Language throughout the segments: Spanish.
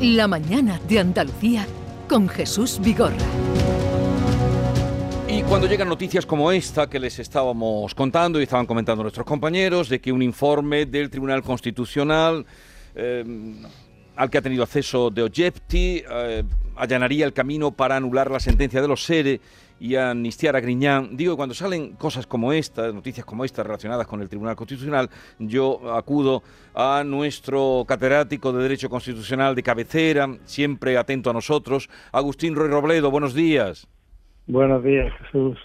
La mañana de Andalucía con Jesús Vigorra. Y cuando llegan noticias como esta que les estábamos contando y estaban comentando nuestros compañeros, de que un informe del Tribunal Constitucional eh, al que ha tenido acceso de Ojepti eh, allanaría el camino para anular la sentencia de los SERE y amnistiar a Griñán. Digo, cuando salen cosas como estas, noticias como estas relacionadas con el Tribunal Constitucional, yo acudo a nuestro catedrático de Derecho Constitucional de cabecera, siempre atento a nosotros, Agustín Roy Robledo. Buenos días. Buenos días, Jesús.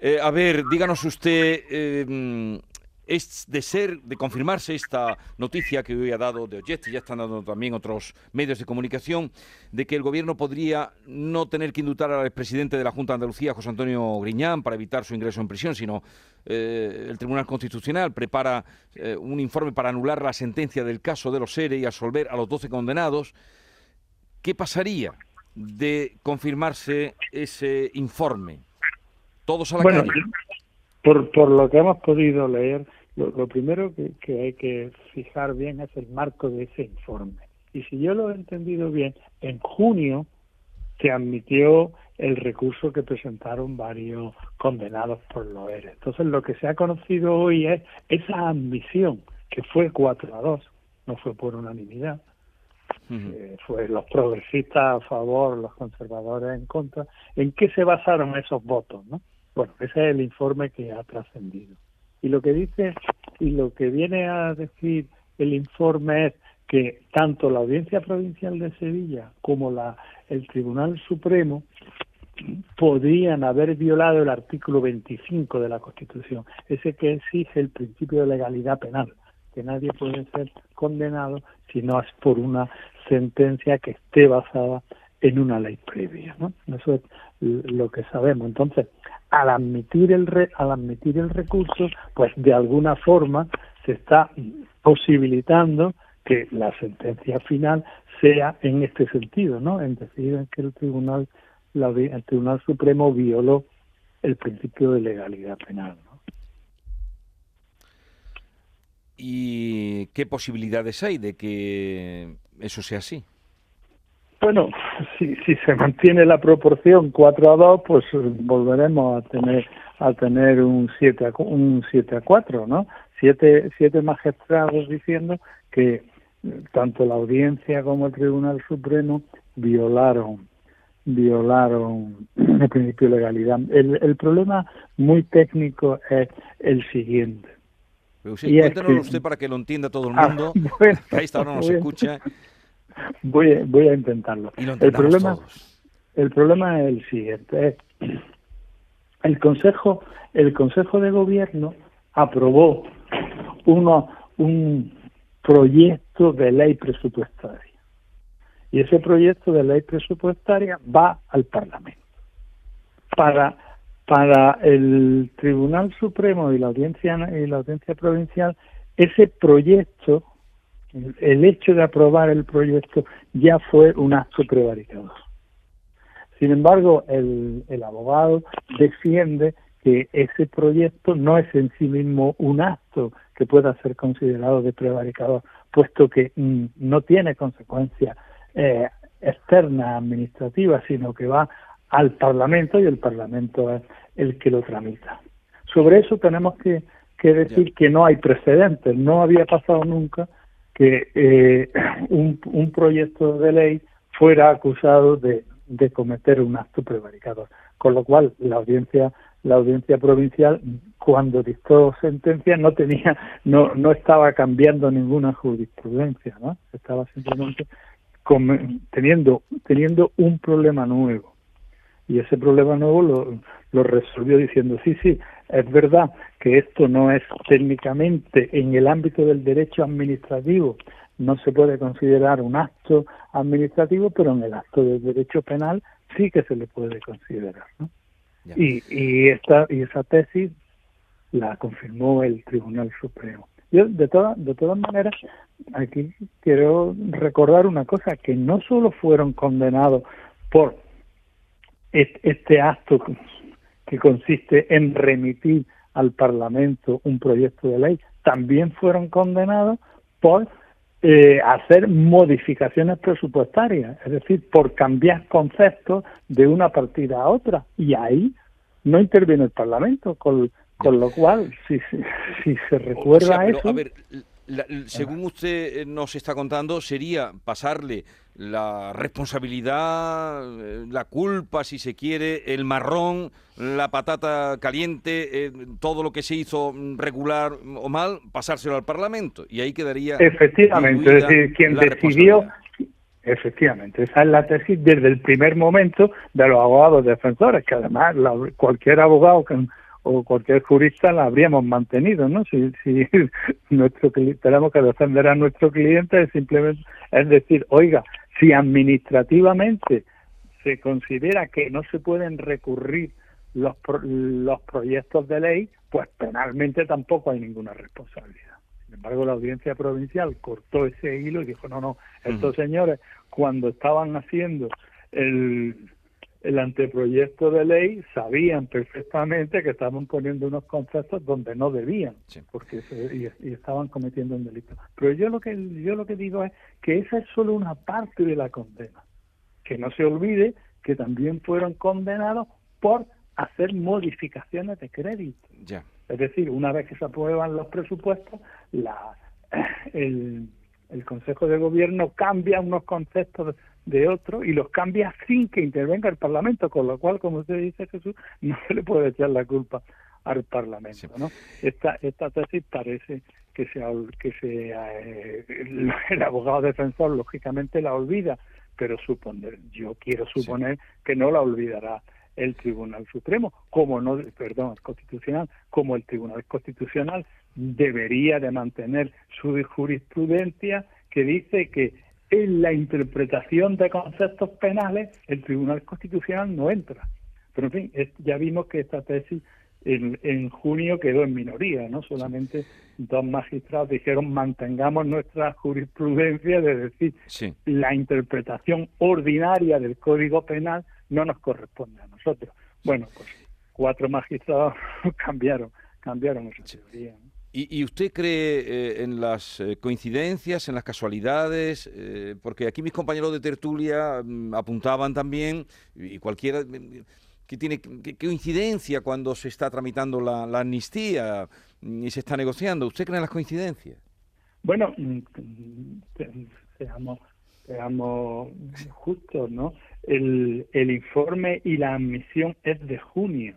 Eh, a ver, díganos usted, eh, es de ser, de confirmarse esta noticia que hoy ha dado de Ojet, y ya están dando también otros medios de comunicación, de que el gobierno podría no tener que indultar al expresidente de la Junta de Andalucía, José Antonio Griñán, para evitar su ingreso en prisión, sino eh, el Tribunal Constitucional prepara eh, un informe para anular la sentencia del caso de los SERE y absolver a los 12 condenados. ¿Qué pasaría de confirmarse ese informe? Todos a la calle. Por, por lo que hemos podido leer, lo, primero que, hay que fijar bien es el marco de ese informe. Y si yo lo he entendido bien, en junio se admitió el recurso que presentaron varios condenados por los ERE. Entonces, lo que se ha conocido hoy es esa admisión, que fue 4 a 2, no fue por unanimidad, eh, fue los progresistas a favor, los conservadores en contra. ¿En qué se basaron esos votos? ¿no? Bueno, ese es el informe que ha trascendido. Y lo que dice y lo que viene a decir el informe es que tanto la Audiencia Provincial de Sevilla como la, el Tribunal Supremo podrían haber violado el artículo 25 de la Constitución, ese que exige el principio de legalidad penal, que nadie puede ser condenado si no es por una sentencia que esté basada en una ley previa, ¿no? Eso es lo que sabemos. Entonces, al admitir el al admitir el recurso, pues de alguna forma se está posibilitando que la sentencia final sea en este sentido, ¿no? En decir que el tribunal el Tribunal Supremo violó el principio de legalidad penal, ¿no? ¿Y qué posibilidades hay de que eso sea así? Bueno, si, si se mantiene la proporción 4 a 2, pues volveremos a tener a tener un 7 a, un 7 a 4, ¿no? Siete, siete magistrados diciendo que tanto la audiencia como el Tribunal Supremo violaron violaron el principio de legalidad. El, el problema muy técnico es el siguiente. Pero sí, usted para que lo entienda todo el ah, mundo, ahí está, ahora nos escucha voy, a, voy a intentarlo. el problema, el problema es el siguiente. El Consejo, el Consejo de Gobierno aprobó uno, un proyecto de ley presupuestaria. Y ese proyecto de ley presupuestaria va al Parlamento. Para, para el Tribunal Supremo y la Audiencia, y la Audiencia Provincial, ese proyecto el hecho de aprobar el proyecto ya fue un acto prevaricador. Sin embargo, el, el abogado defiende que ese proyecto no es en sí mismo un acto que pueda ser considerado de prevaricador, puesto que mm, no tiene consecuencias eh, externas administrativas, sino que va al Parlamento y el Parlamento es el que lo tramita. Sobre eso tenemos que, que decir que no hay precedentes, no había pasado nunca que eh, un, proyecto de ley fuera acusado de, de cometer un acto prevaricador. Con lo cual, la audiencia la audiencia provincial cuando dictó sentencia no tenía no no estaba cambiando ninguna jurisprudencia no estaba simplemente teniendo teniendo un problema nuevo y ese problema nuevo lo resolvió diciendo sí sí es verdad que esto no es técnicamente en el ámbito del derecho administrativo, no se puede considerar un acto administrativo, pero en el acto del derecho penal sí que se le puede considerar. ¿no? Y, y, esta, y esa tesis la confirmó el Tribunal Supremo. Yo, de, todas de todas maneras, aquí quiero recordar una cosa, que no solo fueron condenados por este acto que consiste en remitir al Parlamento un proyecto de ley, también fueron condenados por eh, hacer modificaciones presupuestarias, es decir, por cambiar conceptos de una partida a otra. Y ahí no interviene el Parlamento, con, con lo cual, si, si, se recuerda eso... A ver, según usted eh, nos está contando, sería pasarle la responsabilidad, eh, la culpa, si se quiere, el marrón, la patata caliente, eh, todo lo que se hizo regular o mal, pasárselo al Parlamento. Y ahí quedaría. Efectivamente, es decir, quien decidió. Efectivamente, esa es la tesis desde el primer momento de los abogados defensores, que además cualquier abogado que o cualquier jurista la habríamos mantenido, ¿no? Si, si nuestro tenemos que defender a nuestro cliente es simplemente es decir, oiga, si administrativamente se considera que no se pueden recurrir los, los proyectos de ley, pues penalmente tampoco hay ninguna responsabilidad. Sin embargo, la audiencia provincial cortó ese hilo y dijo, no, no, estos señores cuando estaban haciendo el, el anteproyecto de ley sabían perfectamente que estaban poniendo unos conceptos donde no debían porque y, estaban cometiendo un delito. Pero yo lo que yo lo que digo es que esa es solo una parte de la condena. Que no se olvide que también fueron condenados por hacer modificaciones de crédito. Es decir una vez que se aprueban los presupuestos la el el Consejo de Gobierno cambia unos conceptos de otro y los cambia sin que intervenga el Parlamento, con lo cual, como usted dice, Jesús, no se le puede echar la culpa al Parlamento. ¿no? Esta, esta tesis parece que, se, que se, eh, el abogado defensor, lógicamente, la olvida, pero suponer, yo quiero suponer que no la olvidará el Tribunal Supremo, como no, perdón, Constitucional, como el Tribunal Constitucional debería de mantener su jurisprudencia que dice que en la interpretación de conceptos penales el Tribunal Constitucional no entra. Pero en fin, ya vimos que esta tesis en, junio quedó en minoría, ¿no? Solamente dos magistrados dijeron mantengamos nuestra jurisprudencia de decir la interpretación ordinaria del Código Penal no nos corresponde a nosotros. Bueno, pues cuatro magistrados cambiaron, cambiaron esa teoría. ¿Y, usted cree eh, en las eh, coincidencias, en las casualidades? Eh, porque aquí mis compañeros de tertulia mm, apuntaban también, y cualquiera, que tiene que, coincidencia cuando se está tramitando la, amnistía mm, y se está negociando. ¿Usted cree en las coincidencias? Bueno, seamos, seamos justos, ¿no? El, el informe y la admisión es de junio,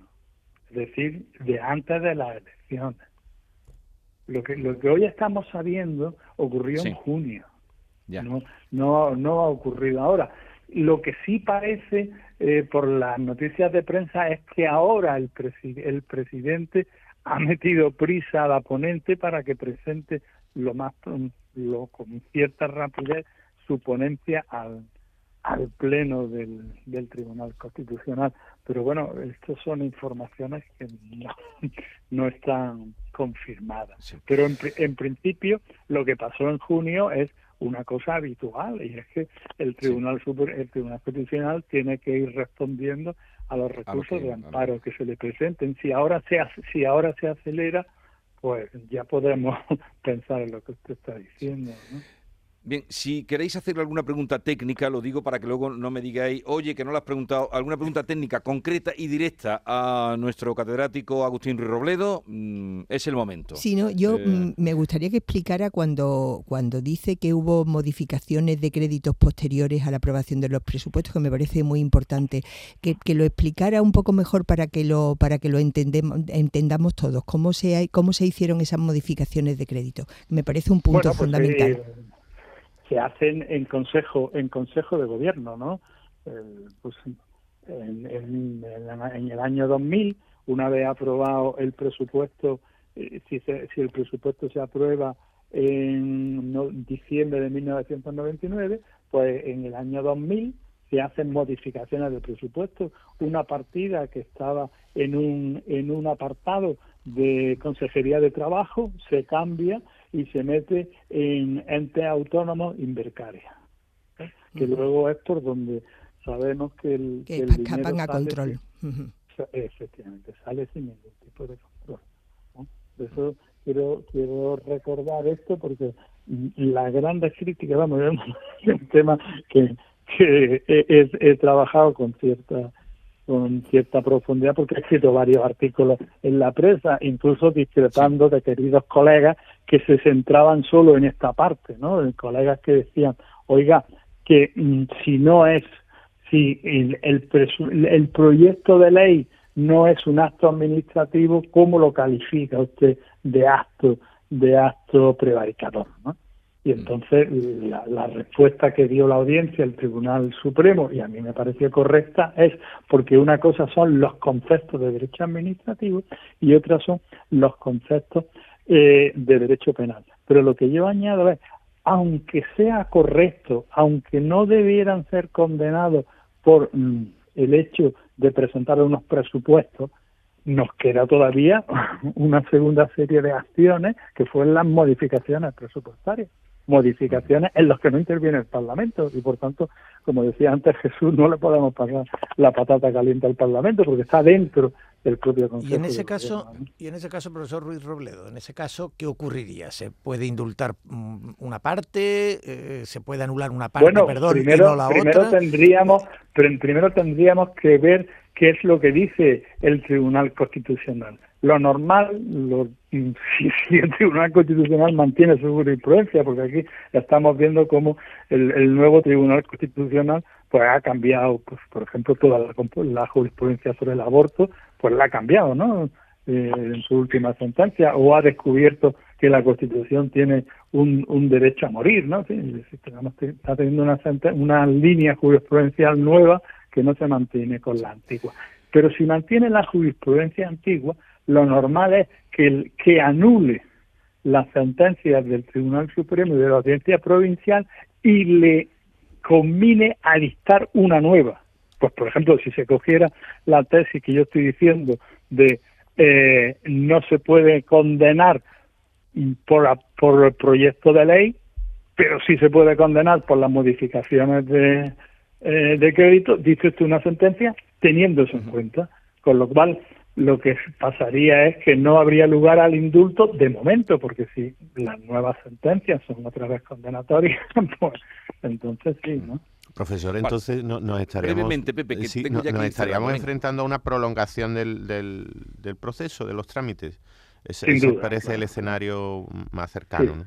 es decir, de antes de las elecciones lo que, lo que hoy estamos sabiendo ocurrió en junio. No, no, no ha ocurrido ahora. Lo que sí parece eh, por las noticias de prensa es que ahora el, el presidente ha metido prisa a la ponente para que presente lo más lo, con cierta rapidez su ponencia al, al pleno del, del Tribunal Constitucional. Pero bueno, estas son informaciones que no, están confirmadas. Pero en, en, principio lo que pasó en junio es una cosa habitual y es que el Tribunal el Tribunal Constitucional tiene que ir respondiendo a los recursos de amparo que se le presenten. Si ahora se si ahora se acelera, pues ya podemos pensar en lo que usted está diciendo. ¿no? Bien, si queréis hacer alguna pregunta técnica, lo digo para que luego no me digáis, oye, que no le has preguntado, alguna pregunta técnica concreta y directa a nuestro catedrático Agustín Ruiz Robledo, mm, es el momento. Sí, no, yo eh, mm, me gustaría que explicara cuando, cuando dice que hubo modificaciones de créditos posteriores a la aprobación de los presupuestos, que me parece muy importante, que, lo explicara un poco mejor para que lo, para que lo entendemos, entendamos todos, cómo se, cómo se hicieron esas modificaciones de crédito. Me parece un punto pues, fundamental. Eh, se hacen en consejo en consejo de gobierno no pues en, en, el año 2000 una vez aprobado el presupuesto eh, si, si el presupuesto se aprueba en diciembre de 1999 pues en el año 2000 se hacen modificaciones del presupuesto. Una partida que estaba en un en un apartado de consejería de trabajo se cambia y se mete en ente autónomo Invercaria, ¿eh? que luego es por donde sabemos que el, que, el dinero a control. efectivamente, sale sin ningún tipo de control. Por eso quiero, quiero recordar esto porque las grandes críticas, vamos, es un tema que, que he, trabajado con cierta con cierta profundidad porque he escrito varios artículos en la prensa, incluso discrepando de queridos colegas que se centraban solo en esta parte, ¿no? De colegas que decían, oiga, que mm, si no es, si el, el, el proyecto de ley no es un acto administrativo, ¿cómo lo califica usted de acto de acto prevaricador? ¿no? Y entonces la, respuesta que dio la audiencia, el Tribunal Supremo, y a mí me pareció correcta, es porque una cosa son los conceptos de derecho administrativo y otra son los conceptos eh, de derecho penal. Pero lo que yo añado es, aunque sea correcto, aunque no debieran ser condenados por mm, el hecho de presentar unos presupuestos, nos queda todavía una segunda serie de acciones que fueron las modificaciones presupuestarias modificaciones en los que no interviene el Parlamento y por tanto, como decía antes Jesús, no le podemos pasar la patata caliente al Parlamento porque está dentro del propio Consejo. Y en ese caso, y en ese caso, profesor Ruiz Robledo, en ese caso, ¿qué ocurriría? ¿Se puede indultar mm, una parte? Eh, ¿Se puede anular una parte, perdón, primero, y no la primero Tendríamos, primero tendríamos que ver qué es lo que dice el Tribunal Constitucional lo normal, lo, si, el Tribunal Constitucional mantiene su jurisprudencia, porque aquí estamos viendo cómo el, nuevo Tribunal Constitucional pues ha cambiado, pues por ejemplo, toda la, jurisprudencia sobre el aborto, pues la ha cambiado, ¿no? Eh, en su última sentencia, o ha descubierto que la Constitución tiene un, un derecho a morir, ¿no? Sí, está teniendo una, una línea jurisprudencial nueva que no se mantiene con la antigua. Pero si mantiene la jurisprudencia antigua, lo normal es que, que anule las sentencias del Tribunal Supremo y de la Audiencia Provincial y le combine a dictar una nueva. Pues, por ejemplo, si se cogiera la tesis que yo estoy diciendo de eh, no se puede condenar por, por el proyecto de ley, pero sí se puede condenar por las modificaciones de, eh, de crédito, dice usted una sentencia teniendo eso en cuenta. Con lo cual, lo que pasaría es que no habría lugar al indulto de momento, porque si las nuevas sentencias son otra vez condenatorias, pues entonces sí, ¿no? Profesor, entonces no, nos estaríamos, nos, estaríamos enfrentando a una prolongación del, del, del proceso, de los trámites. Ese, parece el escenario más cercano.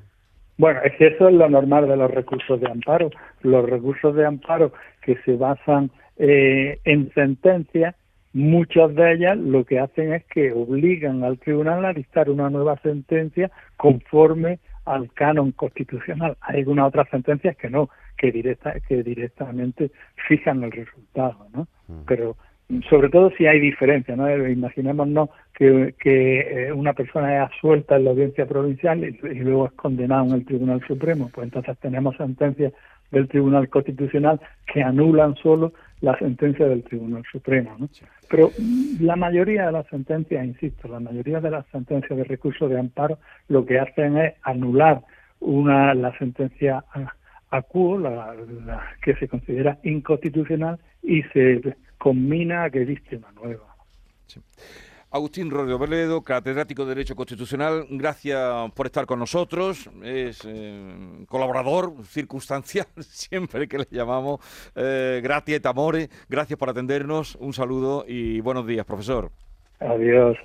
Bueno, es que eso es lo normal de los recursos de amparo. Los recursos de amparo que se basan eh, en sentencias muchas de ellas lo que hacen es que obligan al tribunal a dictar una nueva sentencia conforme al canon constitucional. Hay algunas otras sentencias que no, que, directa, que directamente fijan el resultado, ¿no? Mm. Pero sobre todo si hay diferencia, ¿no? Imaginémonos que, que eh, una persona es asuelta en la audiencia provincial y, y, luego es condenada en el Tribunal Supremo, pues entonces tenemos sentencias del Tribunal Constitucional que anulan solo la sentencia del Tribunal Supremo. ¿no? Pero la mayoría de las sentencias, insisto, la mayoría de las sentencias de recurso de amparo lo que hacen es anular una la sentencia a, la, que se considera inconstitucional y se combina a que diste una nueva. Agustín Rodríguez Berledo, catedrático de Derecho Constitucional, gracias por estar con nosotros. Es eh, colaborador circunstancial, siempre que le llamamos. Eh, gracias, Tamore. Gracias por atendernos. Un saludo y buenos días, profesor. Adiós.